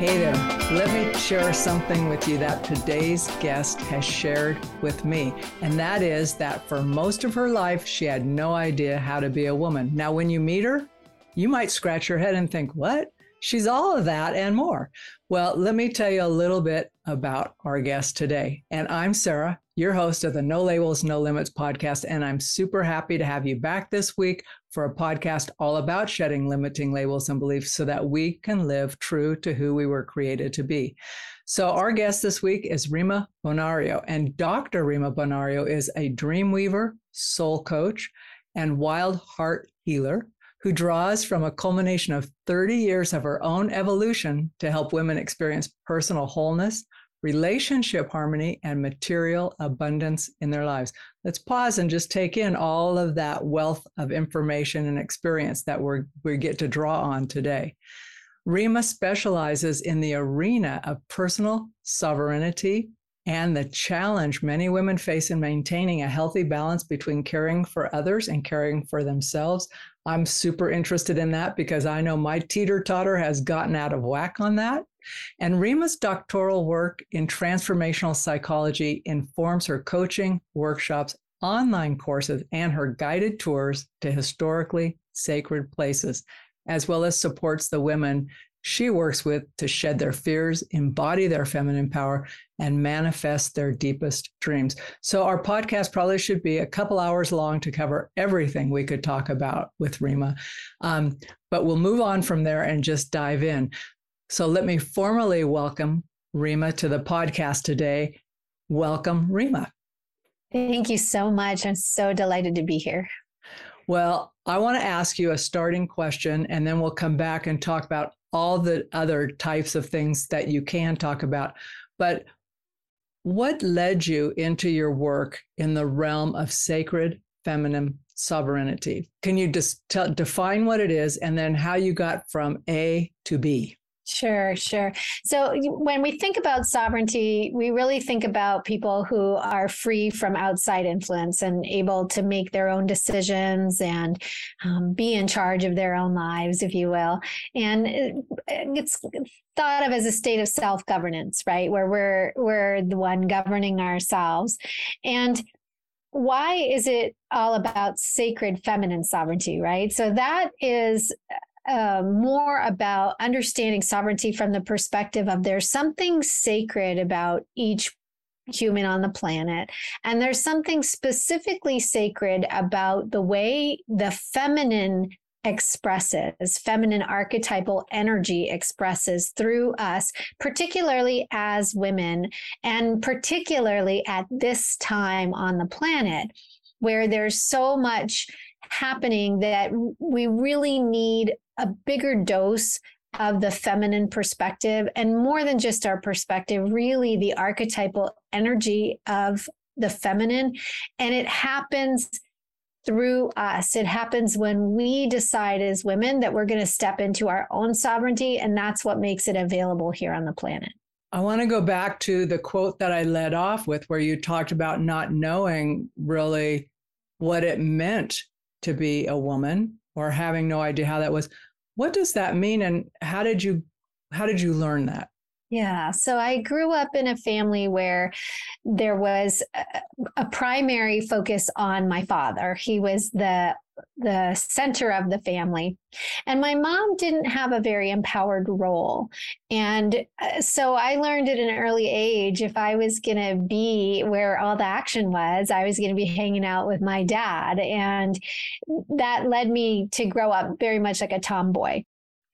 Hey there, let me share something with you that today's guest has shared with me. And that is that for most of her life, she had no idea how to be a woman. Now, when you meet her, you might scratch your head and think, what? She's all of that and more. Well, let me tell you a little bit about our guest today. And I'm Sarah, your host of the No Labels, No Limits podcast. And I'm super happy to have you back this week for a podcast all about shedding limiting labels and beliefs so that we can live true to who we were created to be. So, our guest this week is Rima Bonario. And Dr. Rima Bonario is a dream weaver, soul coach, and wild heart healer who draws from a culmination of 30 years of her own evolution to help women experience personal wholeness, relationship harmony, and material abundance in their lives. Let's pause and just take in all of that wealth of information and experience that we we get to draw on today. Rima specializes in the arena of personal sovereignty and the challenge many women face in maintaining a healthy balance between caring for others and caring for themselves. I'm super interested in that because I know my teeter totter has gotten out of whack on that. And Rima's doctoral work in transformational psychology informs her coaching, workshops, online courses, and her guided tours to historically sacred places, as well as supports the women she works with to shed their fears, embody their feminine power, and manifest their deepest dreams. So, our podcast probably should be a couple hours long to cover everything we could talk about with Rima. Um, but we'll move on from there and just dive in. So, let me formally welcome Rima to the podcast today. Welcome, Rima. Thank you so much. I'm so delighted to be here. Well, I want to ask you a starting question, and then we'll come back and talk about all the other types of things that you can talk about. But what led you into your work in the realm of sacred feminine sovereignty? Can you just tell, define what it is and then how you got from A to B? Sure, sure. So when we think about sovereignty, we really think about people who are free from outside influence and able to make their own decisions and um, be in charge of their own lives, if you will. And it's thought of as a state of self-governance, right? Where we're we're the one governing ourselves. And why is it all about sacred feminine sovereignty, right? So that is uh, more about understanding sovereignty from the perspective of there's something sacred about each human on the planet. And there's something specifically sacred about the way the feminine expresses, feminine archetypal energy expresses through us, particularly as women, and particularly at this time on the planet, where there's so much happening that we really need a bigger dose of the feminine perspective and more than just our perspective, really the archetypal energy of the feminine. And it happens through us. It happens when we decide as women that we're going to step into our own sovereignty. And that's what makes it available here on the planet. I want to go back to the quote that I led off with, where you talked about not knowing really what it meant to be a woman or having no idea how that was. What does that mean and how did you how did you learn that? Yeah. So I grew up in a family where there was a, primary focus on my father. He was the the center of the family. And my mom didn't have a very empowered role. And uh, so I learned at an early age if I was going to be where all the action was, I was going to be hanging out with my dad. And that led me to grow up very much like a tomboy.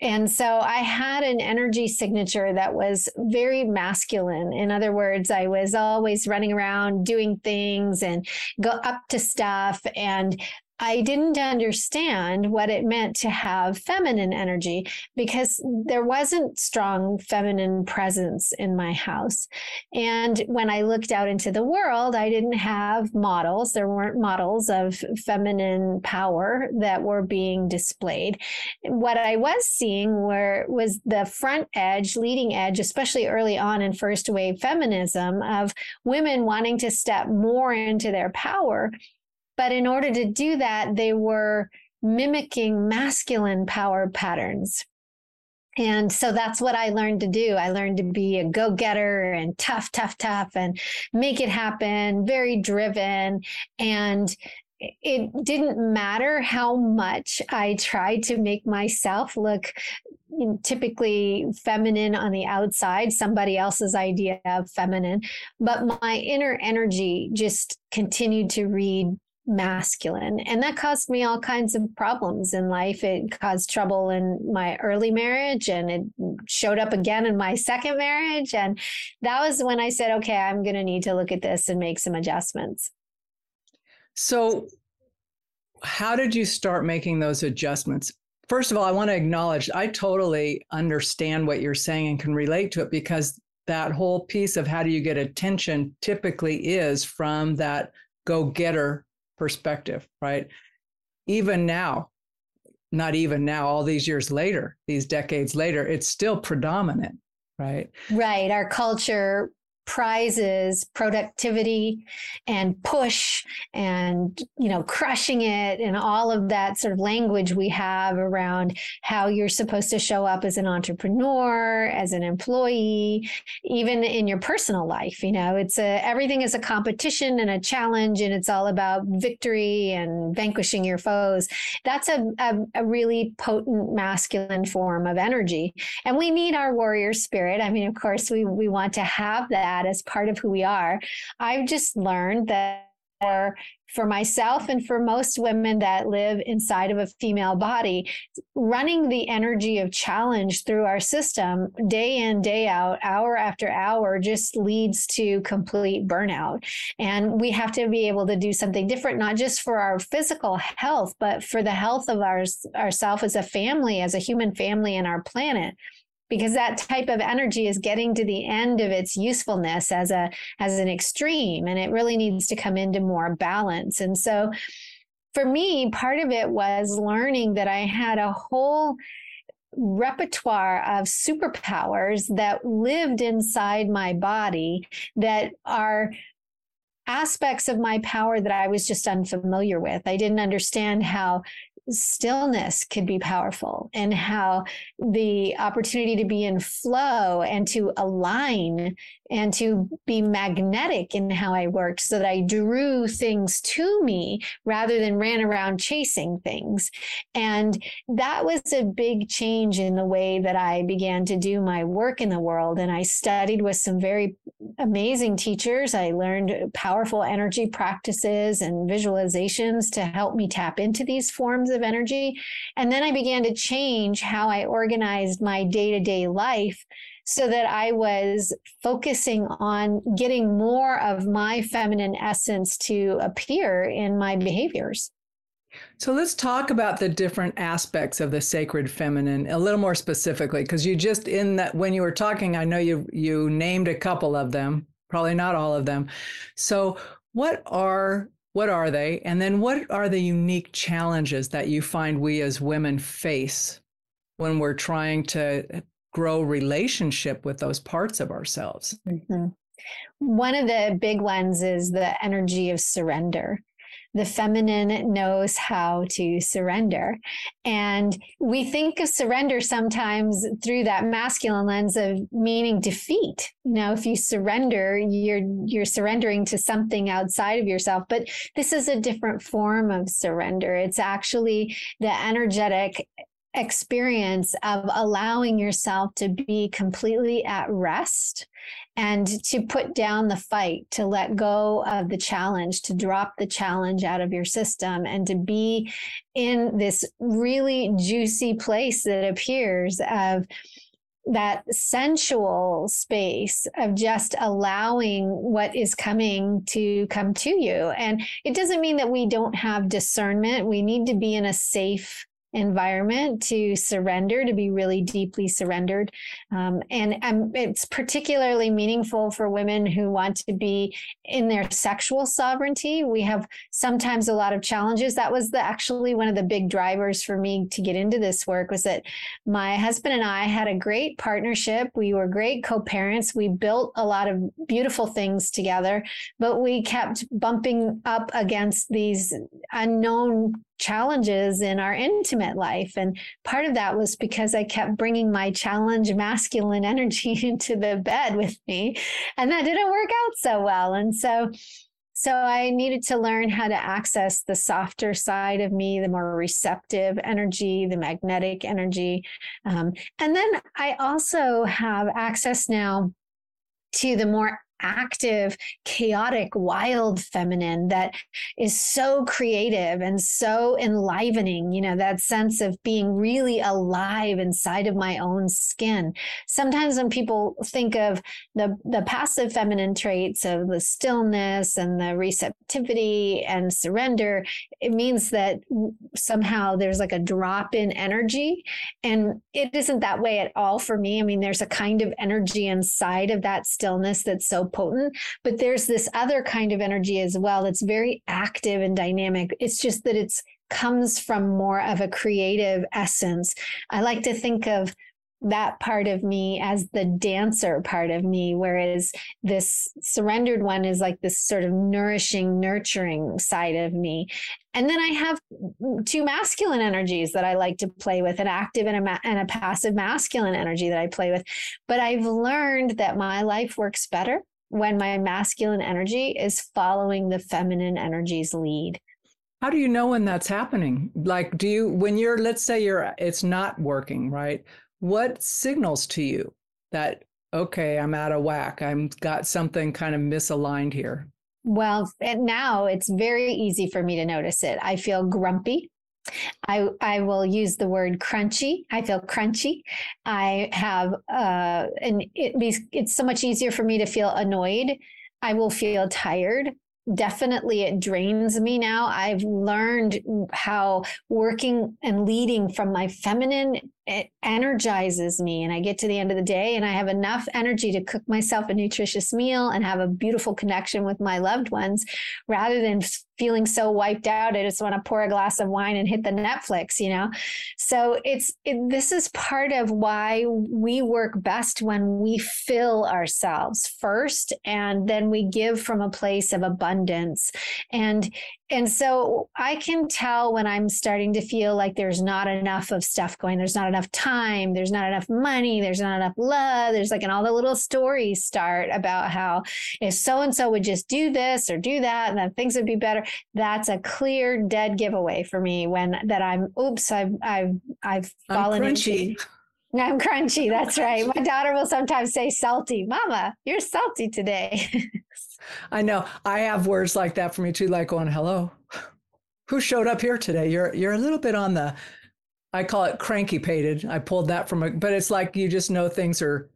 And so I had an energy signature that was very masculine. In other words, I was always running around doing things and go up to stuff. And I didn't understand what it meant to have feminine energy because there wasn't strong feminine presence in my house. And when I looked out into the world, I didn't have models. There weren't models of feminine power that were being displayed. What I was seeing were was the front edge, leading edge, especially early on in first wave feminism of women wanting to step more into their power but in order to do that, they were mimicking masculine power patterns. And so that's what I learned to do. I learned to be a go getter and tough, tough, tough and make it happen, very driven. And it didn't matter how much I tried to make myself look typically feminine on the outside, somebody else's idea of feminine, but my inner energy just continued to read masculine. And that caused me all kinds of problems in life. It caused trouble in my early marriage and it showed up again in my second marriage. And that was when I said, okay, I'm going to need to look at this and make some adjustments. So, how did you start making those adjustments? First of all, I want to acknowledge I totally understand what you're saying and can relate to it because that whole piece of how do you get attention typically is from that go getter perspective, right? Even now, not even now, all these years later, these decades later, it's still predominant, right? Right. Our culture prizes productivity and push and you know crushing it and all of that sort of language we have around how you're supposed to show up as an entrepreneur as an employee even in your personal life you know? It's a everything is a competition and a challenge and it's all about victory and vanquishing your foes. That's a, a, a really potent masculine form of energy. And we need our warrior spirit. I mean of course we we want to have that that as part of who we are. I've just learned that for for myself and for most women that live inside of a female body running the energy of challenge through our system day in day out hour after hour just leads to complete burnout and we have to be able to do something different not just for our physical health but for the health of our ourself as a family as a human family and our planet because that type of energy is getting to the end of its usefulness as a as an extreme and it really needs to come into more balance and so for me part of it was learning that i had a whole repertoire of superpowers that lived inside my body that are aspects of my power that I was just unfamiliar with. I didn't understand how stillness could be powerful and how the opportunity to be in flow and to align and to be magnetic in how I worked so that I drew things to me rather than ran around chasing things. And that was a big change in the way that I began to do my work in the world. And I studied with some very amazing teachers. I learned powerful energy practices and visualizations to help me tap into these forms of energy. And then I began to change how I organized my day to day life so that I was focusing on getting more of my feminine essence to appear in my behaviors. So let's talk about the different aspects of the sacred feminine a little more specifically because you just in that when you were talking I know you you named a couple of them, probably not all of them. So what are what are they and then what are the unique challenges that you find we as women face when we're trying to grow relationship with those parts of ourselves. Mm-hmm. One of the big ones is the energy of surrender. The feminine knows how to surrender. And we think of surrender sometimes through that masculine lens of meaning defeat. You know, if you surrender, you're you're surrendering to something outside of yourself. But this is a different form of surrender. It's actually the energetic experience of allowing yourself to be completely at rest and to put down the fight, to let go of the challenge, to drop the challenge out of your system, and to be in this really juicy place that appears of that sensual space of just allowing what is coming to come to you. And it doesn't mean that we don't have discernment. We need to be in a safe environment to surrender, to be really deeply surrendered. Um, and um, it's particularly meaningful for women who want to be in their sexual sovereignty. We have sometimes a lot of challenges. That was the, actually one of the big drivers for me to get into this work was that my husband and I had a great partnership. We were great co-parents. We built a lot of beautiful things together, but we kept bumping up against these unknown challenges in our intimate life. And part of that was because I kept bringing my challenge masculine energy into the bed with me. And that didn't work out so well. And so, so I needed to learn how to access the softer side of me, the more receptive energy, the magnetic energy. Um, and then I also have access now to the more active, chaotic, wild feminine that is so creative and so enlivening, you know, that sense of being really alive inside of my own skin. Sometimes when people think of the, the passive feminine traits of the stillness and the receptivity and surrender, it means that somehow there's like a drop in energy. And it isn't that way at all for me. I mean, there's a kind of energy inside of that stillness that's so potent, but there's this other kind of energy as well that's very active and dynamic. It's just that it's comes from more of a creative essence. I like to think of that part of me as the dancer part of me, whereas this surrendered one is like this sort of nourishing, nurturing side of me. And then I have two masculine energies that I like to play with an active and a, ma- and a passive masculine energy that I play with. But I've learned that my life works better when my masculine energy is following the feminine energy's lead. How do you know when that's happening? Like, do you, when you're, let's say you're, it's not working, right? What signals to you that, okay, I'm out of whack? I'm got something kind of misaligned here? Well, and now it's very easy for me to notice it. I feel grumpy. I I will use the word crunchy. I feel crunchy. I have uh and it be, it's so much easier for me to feel annoyed. I will feel tired. Definitely it drains me now. I've learned how working and leading from my feminine it energizes me and I get to the end of the day and I have enough energy to cook myself a nutritious meal and have a beautiful connection with my loved ones rather than feeling so wiped out. I just want to pour a glass of wine and hit the Netflix, you know? So it's, it, this is part of why we work best when we fill ourselves first and then we give from a place of abundance. And and so I can tell when I'm starting to feel like there's not enough of stuff going, there's not enough time, there's not enough money, there's not enough love. There's like, and all the little stories start about how if so and so would just do this or do that, and then things would be better. That's a clear dead giveaway for me when that I'm, oops, I've, I've, I've fallen into. I'm crunchy. That's right. My daughter will sometimes say salty. Mama, you're salty today. I know. I have words like that for me too, like going, hello. Who showed up here today? You're you're a little bit on the I call it cranky pated. I pulled that from a but it's like you just know things are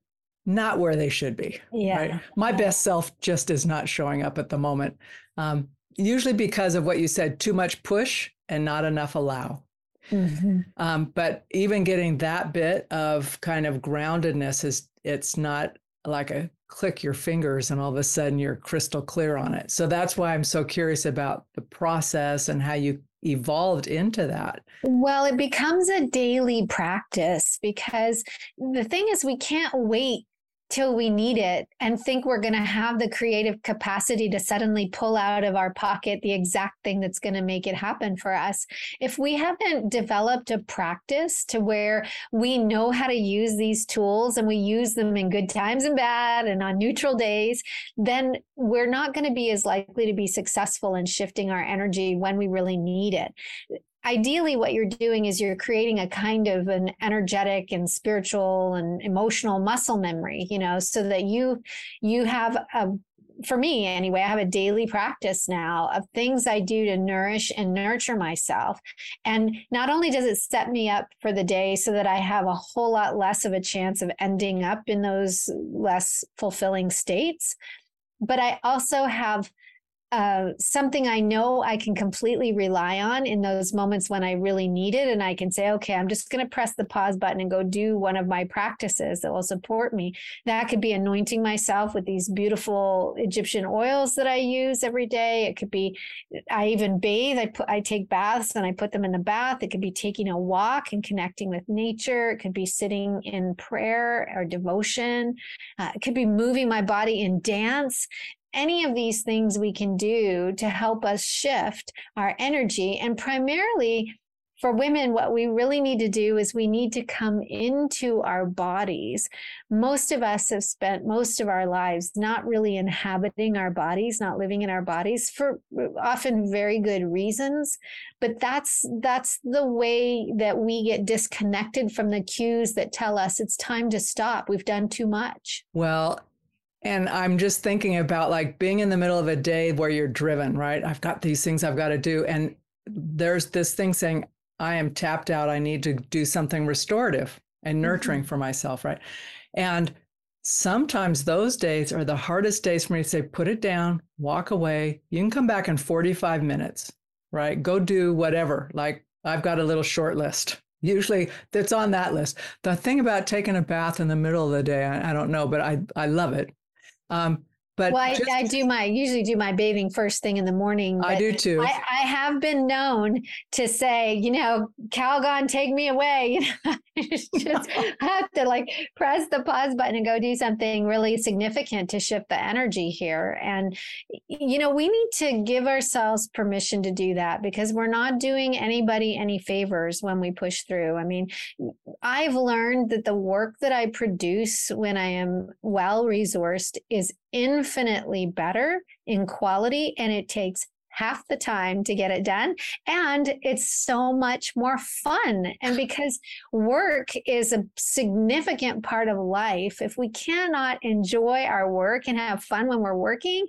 not where they should be. Yeah. Right? My best self just is not showing up at the moment. Um, usually because of what you said, too much push and not enough allow. Mm-hmm. Um, but even getting that bit of kind of groundedness is it's not like a click your fingers and all of a sudden you're crystal clear on it. So that's why I'm so curious about the process and how you evolved into that. Well, it becomes a daily practice because the thing is, we can't wait till we need it and think we're going to have the creative capacity to suddenly pull out of our pocket the exact thing that's going to make it happen for us. If we haven't developed a practice to where we know how to use these tools and we use them in good times and bad and on neutral days, then we're not going to be as likely to be successful in shifting our energy when we really need it ideally what you're doing is you're creating a kind of an energetic and spiritual and emotional muscle memory you know so that you you have a for me anyway, I have a daily practice now of things I do to nourish and nurture myself. And not only does it set me up for the day so that I have a whole lot less of a chance of ending up in those less fulfilling states, but I also have uh, something I know I can completely rely on in those moments when I really need it. And I can say, okay, I'm just going to press the pause button and go do one of my practices that will support me. That could be anointing myself with these beautiful Egyptian oils that I use every day. It could be, I even bathe. I put, I take baths and I put them in the bath. It could be taking a walk and connecting with nature. It could be sitting in prayer or devotion. Uh, it could be moving my body in dance any of these things we can do to help us shift our energy. And primarily for women, what we really need to do is we need to come into our bodies. Most of us have spent most of our lives not really inhabiting our bodies, not living in our bodies for often very good reasons. But that's that's the way that we get disconnected from the cues that tell us it's time to stop. We've done too much. Well, and I'm just thinking about like being in the middle of a day where you're driven, right? I've got these things I've got to do. And there's this thing saying, I am tapped out. I need to do something restorative and nurturing mm-hmm. for myself, right? And sometimes those days are the hardest days for me to say, put it down, walk away. You can come back in 45 minutes, right? Go do whatever. Like I've got a little short list usually that's on that list. The thing about taking a bath in the middle of the day, I, I, don't know, but I, I love it. Um, but well, I, just, I, do my usually do my bathing first thing in the morning. I do too. I, I, have been known to say, you know, Calgon, take me away. You know, just have to like press the pause button and go do something really significant to shift the energy here. And you know, we need to give ourselves permission to do that because we're not doing anybody any favors when we push through. I mean, I've learned that the work that I produce when I am well resourced is infinitely better in quality and it takes half the time to get it done and it's so much more fun. And because work is a significant part of life if we cannot enjoy our work and have fun when we're working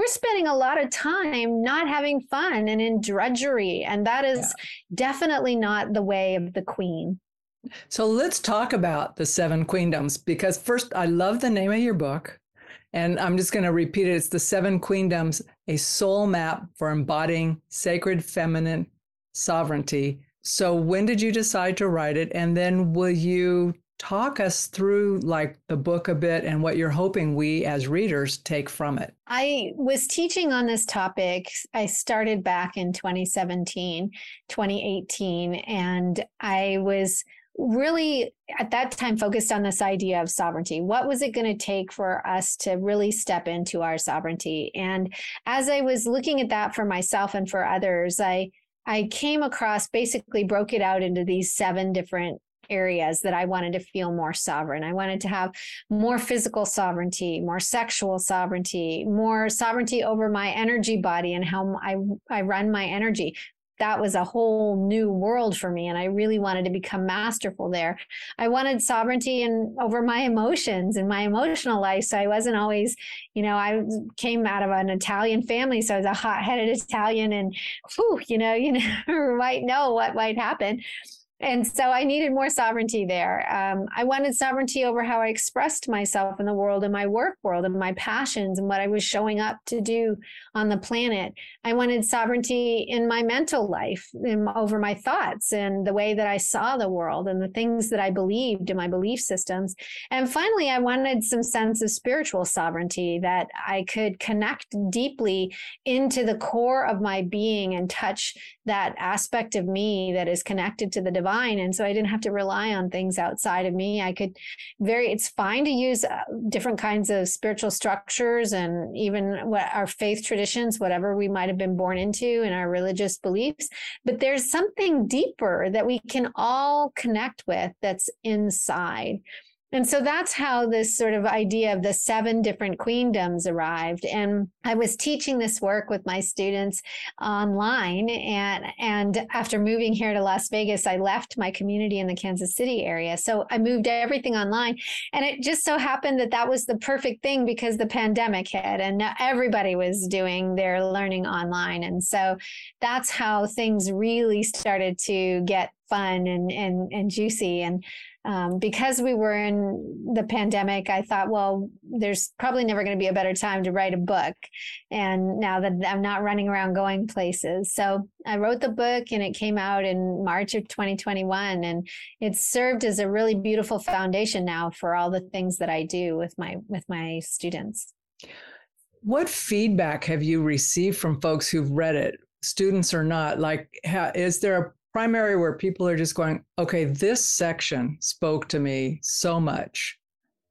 we're spending a lot of time not having fun and in drudgery and that is yeah. definitely not the way of the queen. So let's talk about the seven queendoms because first i love the name of your book and I'm just going to repeat it. It's the Seven Queendoms, a soul map for embodying sacred feminine sovereignty. So, when did you decide to write it? And then will you talk us through like the book a bit and what you're hoping we as readers take from it? I was teaching on this topic. I started back in 2017, 2018, and I was really at that time focused on this idea of sovereignty. What was it going to take for us to really step into our sovereignty? And as I was looking at that for myself and for others, I I came across basically broke it out into these seven different areas that I wanted to feel more sovereign. I wanted to have more physical sovereignty, more sexual sovereignty, more sovereignty over my energy body and how I, I run my energy, that was a whole new world for me and i really wanted to become masterful there. I wanted sovereignty and over my emotions and my emotional life so i wasn't always you know i came out of an italian family so i was a hot-headed italian and whew, you know you never might know what might happen and so I needed more sovereignty there. Um, I wanted sovereignty over how I expressed myself in the world, in my work world, and my passions, and what I was showing up to do on the planet. I wanted sovereignty in my mental life, in, over my thoughts, and the way that I saw the world, and the things that I believed in my belief systems. And finally, I wanted some sense of spiritual sovereignty that I could connect deeply into the core of my being and touch that aspect of me that is connected to the divine. And so i didn't have to rely on things outside of me. I could very it's fine to use uh, different kinds of spiritual structures and even what our faith traditions whatever we might have been born into in our religious beliefs. But there's something deeper that we can all connect with that's inside and so that's how this sort of idea of the seven different queendoms arrived. And I was teaching this work with my students online. And, and after moving here to Las Vegas, I left my community in the Kansas City area. So I moved everything online. And it just so happened that that was the perfect thing because the pandemic hit and everybody was doing their learning online. And so that's how things really started to get fun and and and juicy and um, because we were in the pandemic, I thought, well, there's probably never going to be a better time to write a book. And now that I'm not running around going places. So I wrote the book and it came out in March of 2021. And it's served as a really beautiful foundation now for all the things that I do with my with my students. What feedback have you received from folks who've read it, students or not? Like, is there a primary where people are just going, okay, this section spoke to me so much.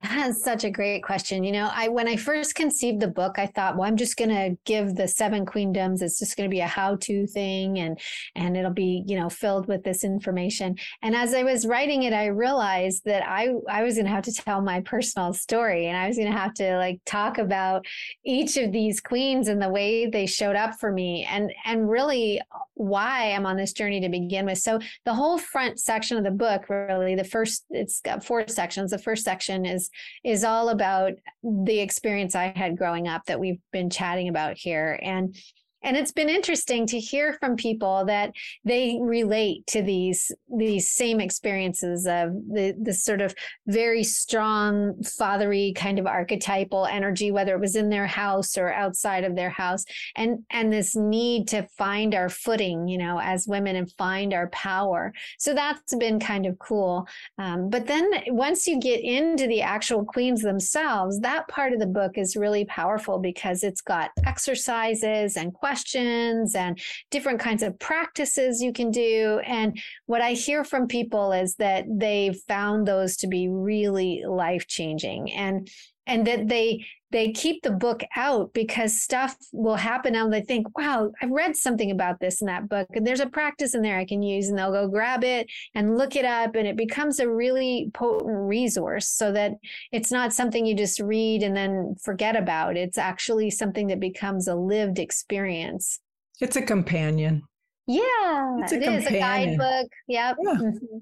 That's such a great question. You know, I when I first conceived the book, I thought, well, I'm just going to give the seven queendoms. It's just going to be a how-to thing, and and it'll be you know filled with this information. And as I was writing it, I realized that I I was going to have to tell my personal story, and I was going to have to like talk about each of these queens and the way they showed up for me, and and really why I'm on this journey to begin with. So the whole front section of the book, really, the first it's got four sections. The first section is is all about the experience I had growing up that we've been chatting about here. And and it's been interesting to hear from people that they relate to these these same experiences of the the sort of very strong fathery kind of archetypal energy whether it was in their house or outside of their house and and this need to find our footing you know as women and find our power. So that's been kind of cool. Um, but then once you get into the actual queens themselves that part of the book is really powerful because it's got exercises and questions questions and different kinds of practices you can do. And what I hear from people is that they've found those to be really life changing and and that they they keep the book out because stuff will happen. And they think wow i've read something about this in that book and there's a practice in there i can use. And they'll go grab it and look it up and it becomes a really potent resource so that it's not something you just read and then forget about. It's actually something that becomes a lived experience. It's a companion. Yeah it's a it companion. is. A guidebook. Yep. Yeah. Mm-hmm.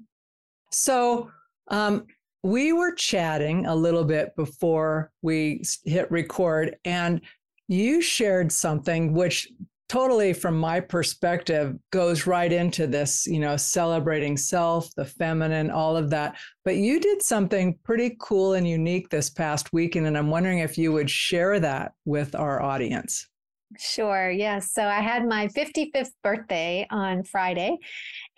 so um, we were chatting a little bit before we hit record, and you shared something which totally from my perspective goes right into this you know celebrating self the feminine all of that but you did something pretty cool and unique this past weekend and i'm wondering if you would share that with our audience Sure. Yes. So I had my 55th birthday on Friday,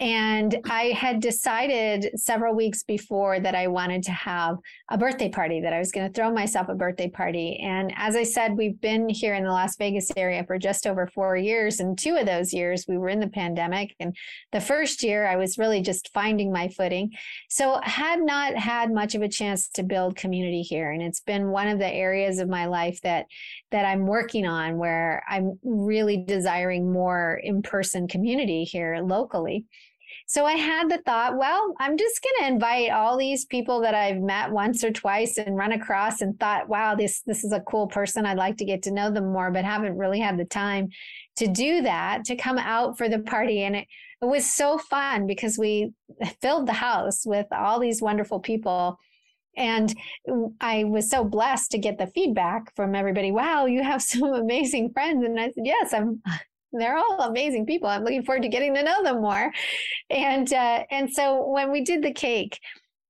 and I had decided several weeks before that I wanted to have a birthday party, that I was going to throw myself a birthday party. And as I said, we've been here in the Las Vegas area for just over four years. And two of those years we were in the pandemic. And the first year I was really just finding my footing. So had not had much of a chance to build community here. And it's been one of the areas of my life that that I'm working on where I'm really desiring more in person community here locally. So I had the thought, well, I'm just going to invite all these people that I've met once or twice and run across and thought, wow, this this is a cool person. I'd like to get to know them more, but haven't really had the time to do that, to come out for the party. And it, it was so fun because we filled the house with all these wonderful people and I was so blessed to get the feedback from everybody. Wow, you have some amazing friends. And I said, yes, I'm they're all amazing people. I'm looking forward to getting to know them more. And uh, and so when we did the cake,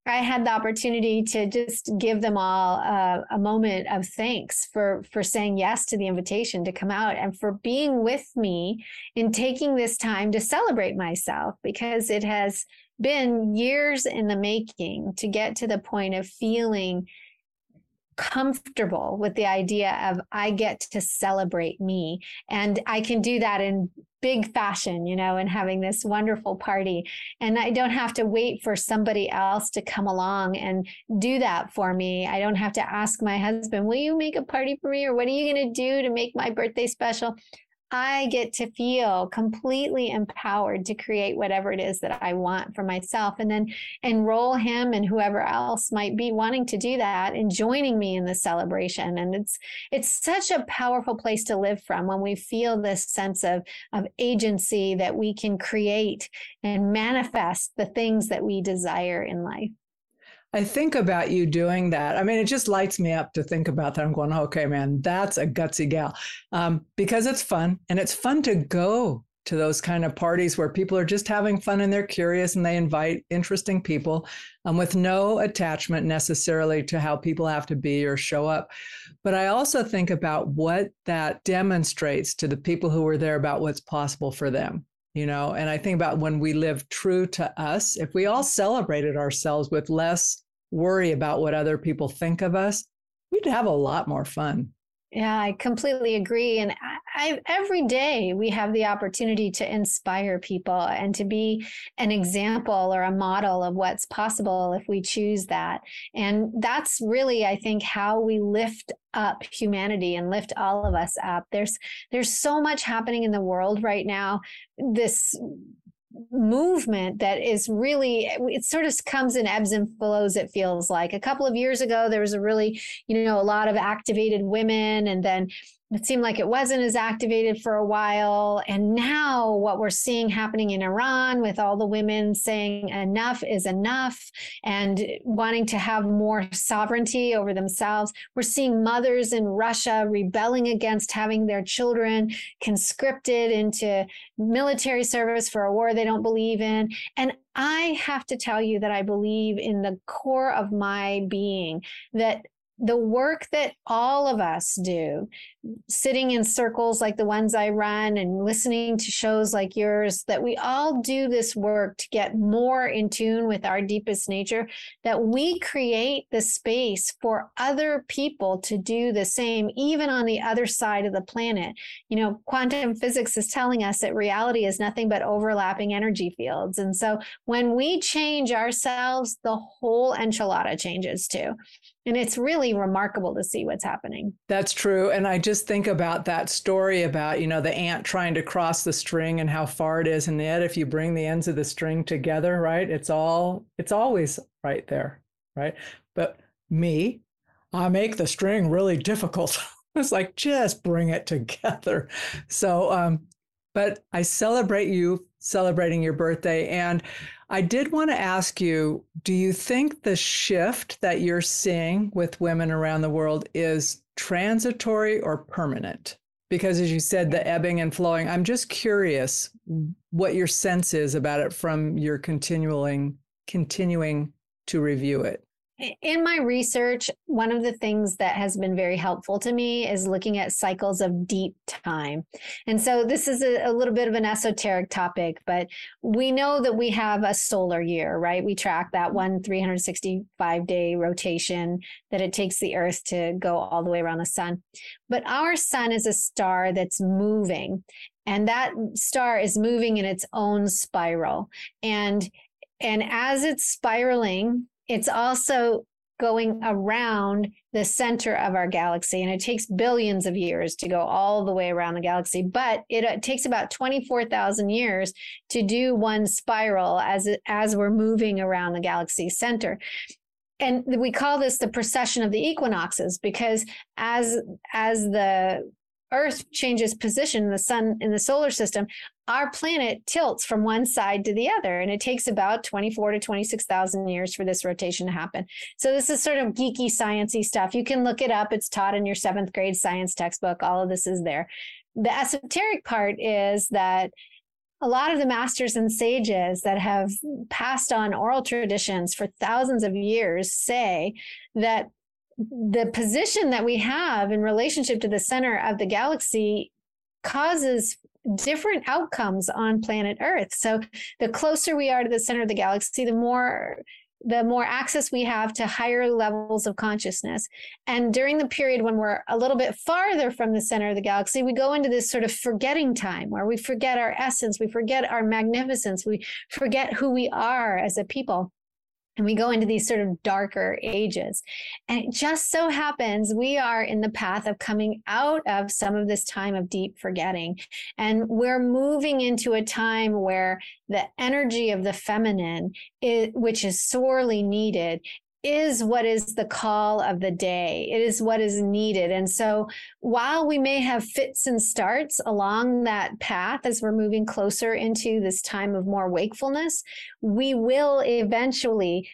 I had the opportunity to just give them all uh, a moment of thanks for for saying yes to the invitation to come out and for being with me in taking this time to celebrate myself because it has been years in the making to get to the point of feeling comfortable with the idea of I get to celebrate me. And I can do that in big fashion, you know, and having this wonderful party. And I don't have to wait for somebody else to come along and do that for me. I don't have to ask my husband, will you make a party for me? Or what are you going to do to make my birthday special? I get to feel completely empowered to create whatever it is that I want for myself and then enroll him and whoever else might be wanting to do that and joining me in the celebration. And it's it's such a powerful place to live from when we feel this sense of, of agency that we can create and manifest the things that we desire in life. I think about you doing that. I mean, it just lights me up to think about that. I'm going, okay, man, that's a gutsy gal um, because it's fun and it's fun to go to those kind of parties where people are just having fun and they're curious and they invite interesting people um, with no attachment necessarily to how people have to be or show up. But I also think about what that demonstrates to the people who were there about what's possible for them you know and i think about when we live true to us if we all celebrated ourselves with less worry about what other people think of us we'd have a lot more fun yeah i completely agree and I, every day we have the opportunity to inspire people and to be an example or a model of what's possible if we choose that. And that's really, I think, how we lift up humanity and lift all of us up. There's there's so much happening in the world right now. This movement that is really it sort of comes in ebbs and flows it feels like. A couple of years ago there was a really you know a lot of activated women and then it seemed like it wasn't as activated for a while. And now, what we're seeing happening in Iran with all the women saying enough is enough and wanting to have more sovereignty over themselves. We're seeing mothers in Russia rebelling against having their children conscripted into military service for a war they don't believe in. And I have to tell you that I believe in the core of my being that the work that all of us do, sitting in circles like the ones I run and listening to shows like yours, that we all do this work to get more in tune with our deepest nature, that we create the space for other people to do the same, even on the other side of the planet. You know, quantum physics is telling us that reality is nothing but overlapping energy fields. And so when we change ourselves, the whole enchilada changes too. And it's really remarkable to see what's happening. That's true. And I just think about that story about, you know, the ant trying to cross the string and how far it is. And yet if you bring the ends of the string together, right, it's all it's always right there. Right. But me, I make the string really difficult. it's like just bring it together. So um, but I celebrate you celebrating your birthday. And I did want to ask you do you think the shift that you're seeing with women around the world is transitory or permanent? Because as you said, the ebbing and flowing, I'm just curious what your sense is about it from your continuing continuing to review it in my research, one of the things that has been very helpful to me is looking at cycles of deep time. And so this is a, a, little bit of an esoteric topic, but we know that we have a solar year, right? We track that mm-hmm. one 365 day rotation that it takes the Earth to go all the way around the sun. But our sun is a star that's moving, and that star is moving in its own spiral. And and as it's spiraling it's also going around the center of our galaxy and it takes billions of years to go all the way around the galaxy but it, it takes about 24,000 years to do one spiral as as we're moving around the galaxy center. And we call this the precession of the equinoxes because as as the Earth changes position in the sun in the solar system, our planet tilts from one side to the other, and it takes about 24 to 26,000 years for this rotation to happen. So this is sort of geeky, sciency stuff. You can look it up. It's taught in your seventh grade science textbook. All of this is there. The esoteric part is that a lot of the masters and sages that have passed on oral traditions for thousands of years say that the position that we have in relationship to the center of the galaxy causes different outcomes on planet earth. So the closer we are to the center of the galaxy the more the more access we have to higher levels of consciousness. And during the period when we're a little bit farther from the center of the galaxy we go into this sort of forgetting time where we forget our essence we forget our magnificence we forget who we are as a people and we go into these sort of darker ages. And it just so happens we are in the path of coming out of some of this time of deep forgetting. And we're moving into a time where the energy of the feminine, is, which is sorely needed, is what is the call of the day. It is what is needed. And so while we may have fits and starts along that path as we're moving closer into this time of more wakefulness, we will eventually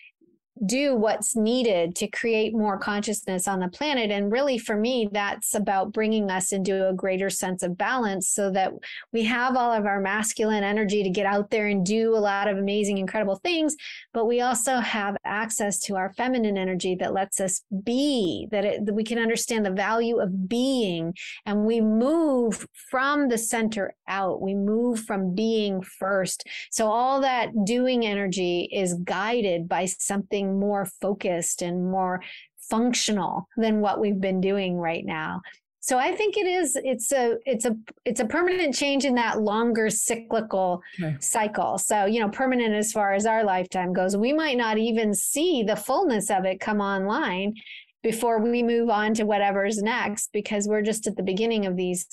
do what's needed to create more consciousness on the planet. And really, for me, that's about bringing us into a greater sense of balance so that we have all of our masculine energy to get out there and do a lot of amazing, incredible things. But we also have access to our feminine energy that lets us be, that, it, that we can understand the value of being. And we move from the center out, we move from being first. So all that doing energy is guided by something more focused and more functional than what we've been doing right now. So i think it is it's a it's a it's a permanent change in that longer cyclical okay. cycle. So you know permanent as far as our lifetime goes we might not even see the fullness of it come online before we move on to whatever's next because we're just at the beginning of these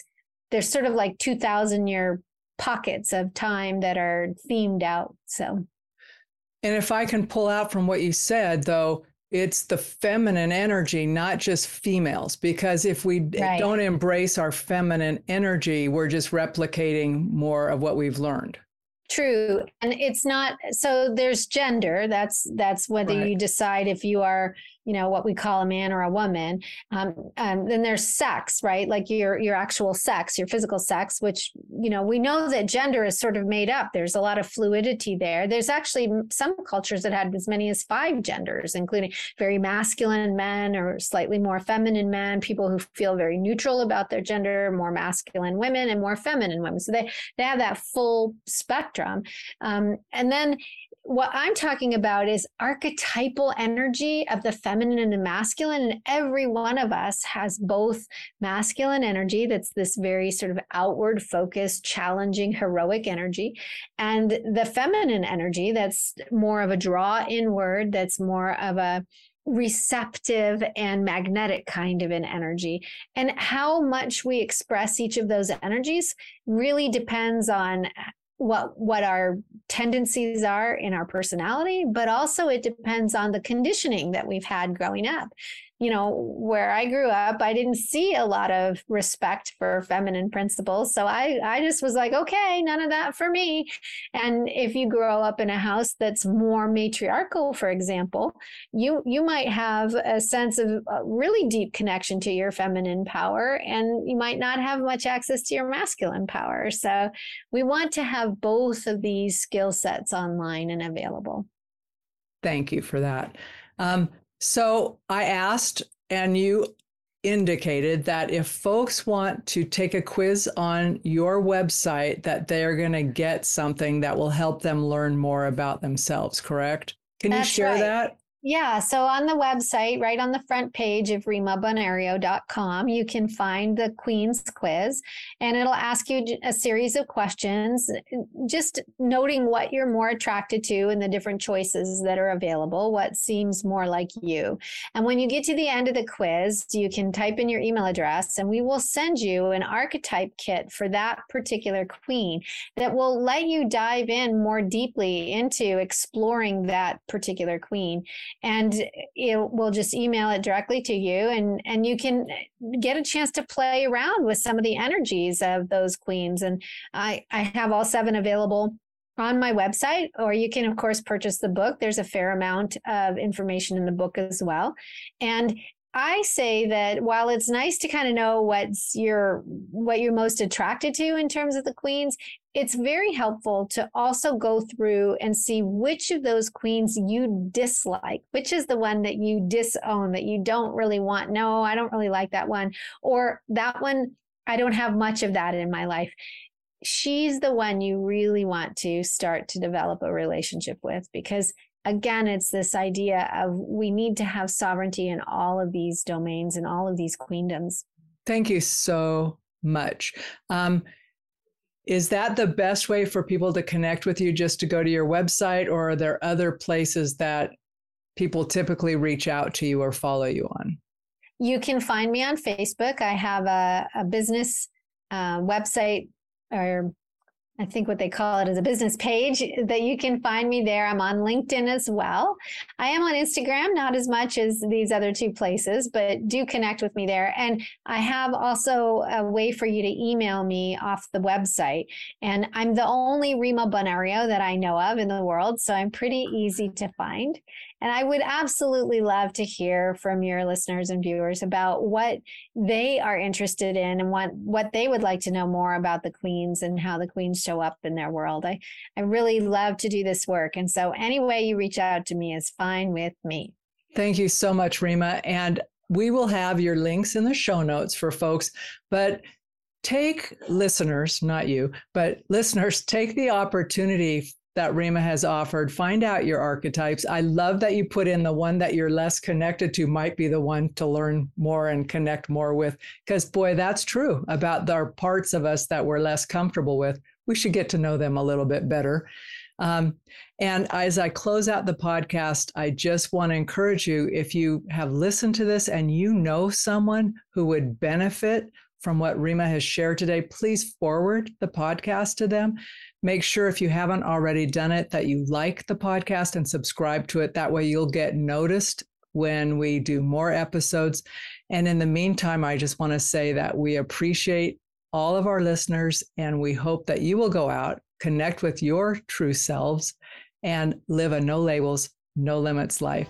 there's sort of like 2000 year pockets of time that are themed out so and if I can pull out from what you said, though, it's the feminine energy, not just females. Because if we right. don't embrace our feminine energy, we're just replicating more of what we've learned. True. And it's not so there's gender. That's that's whether right. you decide if you are you know what we call a man or a woman um, um, then there's sex right? Like your your actual sex your physical sex which you know we know that gender is sort of made up. There's a lot of fluidity there. There's actually some cultures that had as many as five genders including very masculine men or slightly more feminine men people who feel very neutral about their gender more masculine women and more feminine women. So they they have that full spectrum. Um, and then what I'm talking about is archetypal energy of the feminine and the masculine. And every one of us has both masculine energy, that's this very sort of outward focused, challenging, heroic energy, and the feminine energy that's more of a draw inward, that's more of a receptive and magnetic kind of an energy. And how much we express each of those energies really depends on what what our tendencies are in our personality but also it depends on the conditioning that we've had growing up you know, where I grew up, I didn't see a lot of respect for feminine principles. So I, I just was like, okay, none of that for me. And if you grow up in a house that's more matriarchal, for example, you, you might have a sense of a really deep connection to your feminine power, and you might not have much access to your masculine power. So we want to have both of these skill sets online and available. Thank you for that. Um, so I asked, and you indicated that if folks want to take a quiz on your website, that they're going to get something that will help them learn more about themselves, correct? Can That's you share right. that? Yeah. So on the website, right on the front page of rimabonario.com, you can find the Queen's quiz and it'll ask you a series of questions, just noting what you're more attracted to and the different choices that are available, what seems more like you. And when you get to the end of the quiz, you can type in your email address and we will send you an archetype kit for that particular queen that will let you dive in more deeply into exploring that particular queen and it will just email it directly to you and and you can get a chance to play around with some of the energies of those queens and i i have all seven available on my website, or you can, of course, purchase the book. There's a fair amount of information in the book as well. And I say that while it's nice to kind of know what's your what you're most attracted to in terms of the queens, it's very helpful to also go through and see which of those queens you dislike, which is the one that you disown, that you don't really want. No, I don't really like that one. Or that one, I don't have much of that in my life. She's the one you really want to start to develop a relationship with because again, it's this idea of we need to have sovereignty in all of these domains and all of these queendoms. Thank you so much. Um, is that the best way for people to connect with you just to go to your website, or are there other places that people typically reach out to you or follow you on? You can find me on Facebook. I have a, a business uh, website or I think what they call it is a business page that you can find me there. I'm on LinkedIn as well. I am on Instagram, not as much as these other two places, but do connect with me there. And I have also a way for you to email me off the website. And I'm the only Rima Bonario that I know of in the world. So I'm pretty easy to find. And I would absolutely love to hear from your listeners and viewers about what they are interested in and what, what they would like to know more about the queens and how the queens show up in their world. I, I really love to do this work. And so any way you reach out to me is fine with me. Thank you so much, Rima. And we will have your links in the show notes for folks. But take listeners, not you, but listeners, take the opportunity that Rima has offered. Find out your archetypes. I love that you put in the one that you're less connected to might be the one to learn more and connect more with. Because, boy, that's true about our parts of us that we're less comfortable with. We should get to know them a little bit better. Um, and as I close out the podcast, I just want to encourage you if you have listened to this and you know someone who would benefit from what Rima has shared today, please forward the podcast to them Make sure if you haven't already done it that you like the podcast and subscribe to it. That way you'll get noticed when we do more episodes. And in the meantime, I just want to say that we appreciate all of our listeners and we hope that you will go out, connect with your true selves, and live a no labels, no limits life.